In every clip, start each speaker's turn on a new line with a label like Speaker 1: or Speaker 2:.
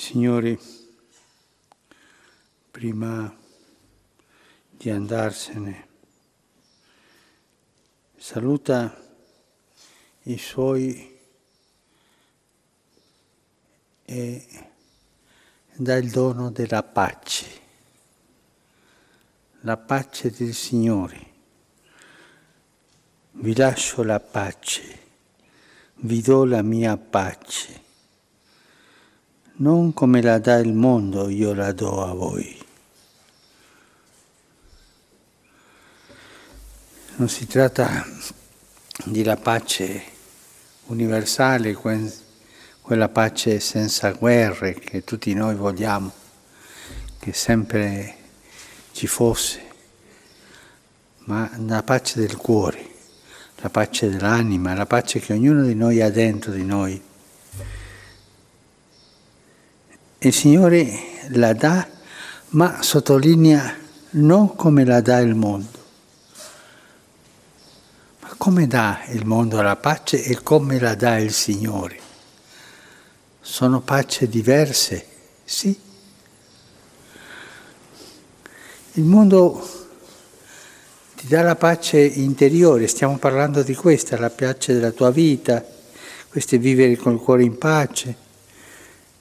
Speaker 1: Signori, prima di andarsene, saluta i suoi e dà il dono della pace, la pace del Signore. Vi lascio la pace, vi do la mia pace. Non come la dà il mondo, io la do a voi. Non si tratta di la pace universale, quella pace senza guerre che tutti noi vogliamo, che sempre ci fosse, ma la pace del cuore, la pace dell'anima, la pace che ognuno di noi ha dentro di noi. Il Signore la dà, ma sottolinea non come la dà il mondo. Ma come dà il mondo la pace e come la dà il Signore? Sono pace diverse, sì. Il mondo ti dà la pace interiore, stiamo parlando di questa, la pace della tua vita, questo è vivere con il cuore in pace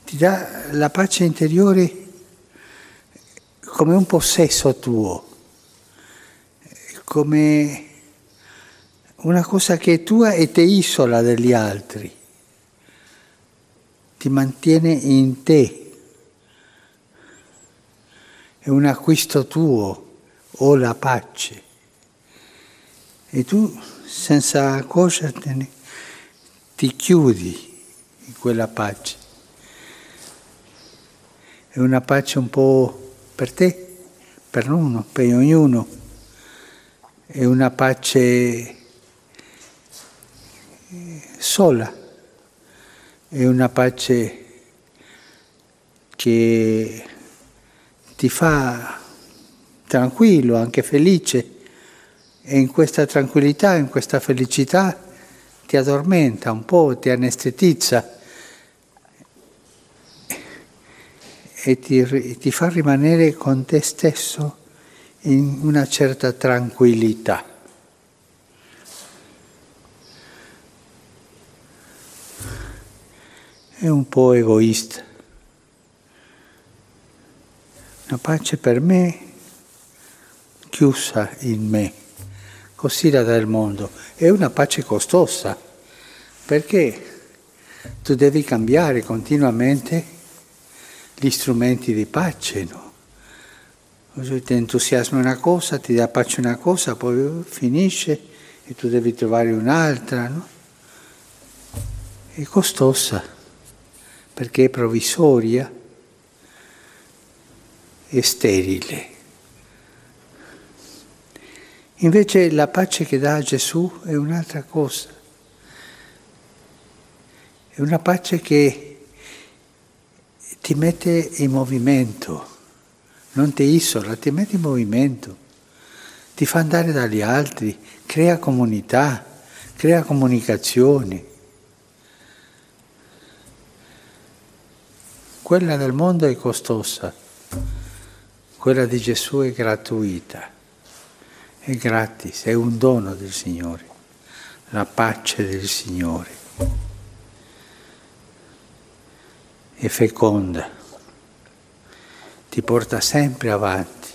Speaker 1: ti dà la pace interiore come un possesso tuo, come una cosa che è tua e ti isola dagli altri, ti mantiene in te, è un acquisto tuo, o la pace. E tu, senza accorgertene, ti chiudi in quella pace è una pace un po' per te, per uno, per ognuno, è una pace sola, è una pace che ti fa tranquillo, anche felice, e in questa tranquillità, in questa felicità ti addormenta un po', ti anestetizza e ti, ti fa rimanere con te stesso in una certa tranquillità. È un po' egoista. Una pace per me chiusa in me, così la dà il mondo. È una pace costosa, perché tu devi cambiare continuamente gli strumenti di pace, no? Ti entusiasma una cosa, ti dà pace una cosa, poi finisce e tu devi trovare un'altra, no? È costosa perché è provvisoria e sterile. Invece la pace che dà Gesù è un'altra cosa. È una pace che ti mette in movimento, non ti isola, ti mette in movimento, ti fa andare dagli altri, crea comunità, crea comunicazioni. Quella del mondo è costosa, quella di Gesù è gratuita, è gratis, è un dono del Signore, la pace del Signore. E feconda, ti porta sempre avanti.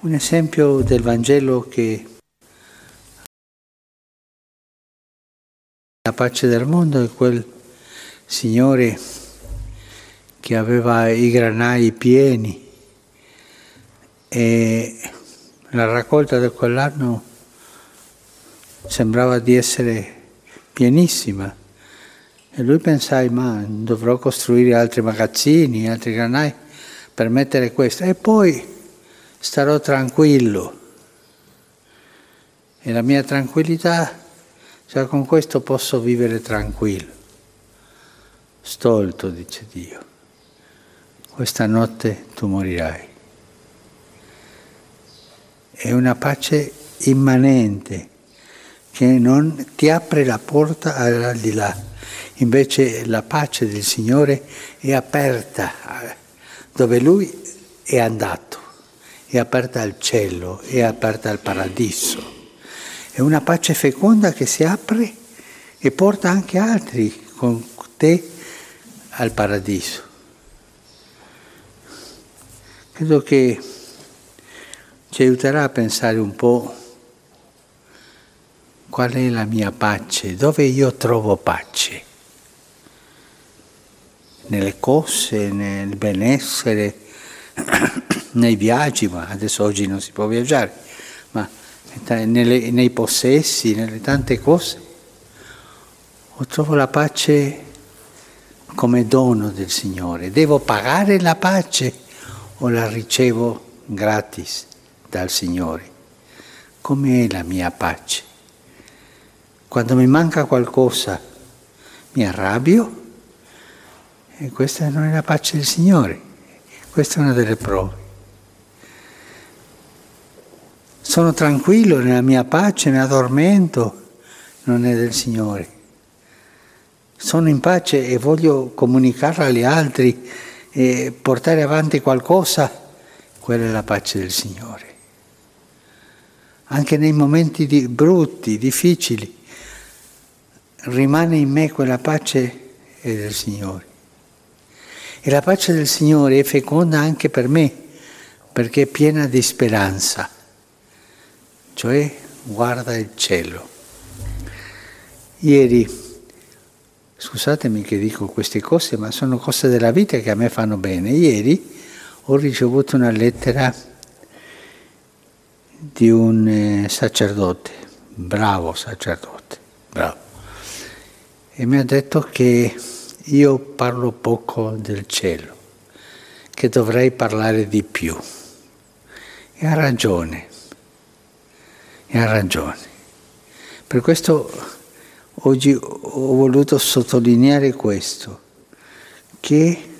Speaker 1: Un esempio del Vangelo che la pace del mondo è quel Signore che aveva i granai pieni e la raccolta di quell'anno sembrava di essere pienissima. E lui pensai, ma dovrò costruire altri magazzini, altri granai per mettere questo. E poi starò tranquillo. E la mia tranquillità, cioè con questo posso vivere tranquillo. Stolto, dice Dio. Questa notte tu morirai. È una pace immanente che non ti apre la porta al di là. Invece la pace del Signore è aperta dove Lui è andato, è aperta al cielo, è aperta al paradiso. È una pace feconda che si apre e porta anche altri con te al paradiso. Credo che ci aiuterà a pensare un po' qual è la mia pace, dove io trovo pace. Nelle cose, nel benessere, nei viaggi, ma adesso oggi non si può viaggiare, ma nelle, nei possessi, nelle tante cose. O trovo la pace come dono del Signore. Devo pagare la pace o la ricevo gratis dal Signore? Com'è la mia pace? Quando mi manca qualcosa mi arrabbio e questa non è la pace del Signore. Questa è una delle prove. Sono tranquillo nella mia pace, mi addormento, non è del Signore. Sono in pace e voglio comunicarla agli altri e portare avanti qualcosa, quella è la pace del Signore. Anche nei momenti di, brutti, difficili, rimane in me quella pace è del Signore. E la pace del Signore è feconda anche per me, perché è piena di speranza cioè guarda il cielo. Ieri, scusatemi che dico queste cose, ma sono cose della vita che a me fanno bene. Ieri ho ricevuto una lettera di un eh, sacerdote, bravo sacerdote, bravo, e mi ha detto che io parlo poco del cielo, che dovrei parlare di più. E ha ragione e ha ragione. Per questo oggi ho voluto sottolineare questo, che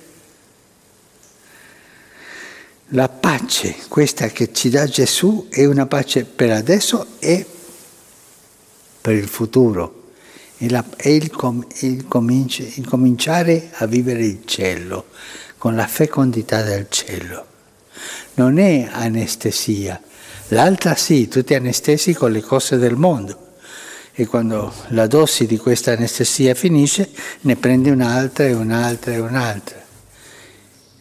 Speaker 1: la pace, questa che ci dà Gesù, è una pace per adesso e per il futuro. È, la, è il, com, il, cominci, il cominciare a vivere il cielo, con la fecondità del cielo. Non è anestesia, L'altra sì, tutti anestesi con le cose del mondo. E quando la dose di questa anestesia finisce, ne prendi un'altra e un'altra e un'altra.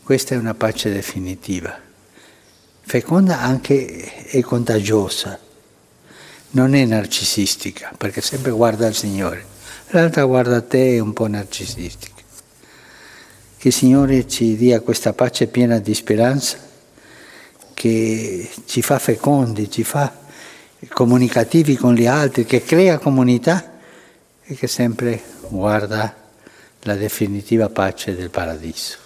Speaker 1: Questa è una pace definitiva. Feconda anche è contagiosa, non è narcisistica, perché sempre guarda al Signore. L'altra guarda a te è un po' narcisistica. Che il Signore ci dia questa pace piena di speranza che ci fa fecondi, ci fa comunicativi con gli altri, che crea comunità e che sempre guarda la definitiva pace del paradiso.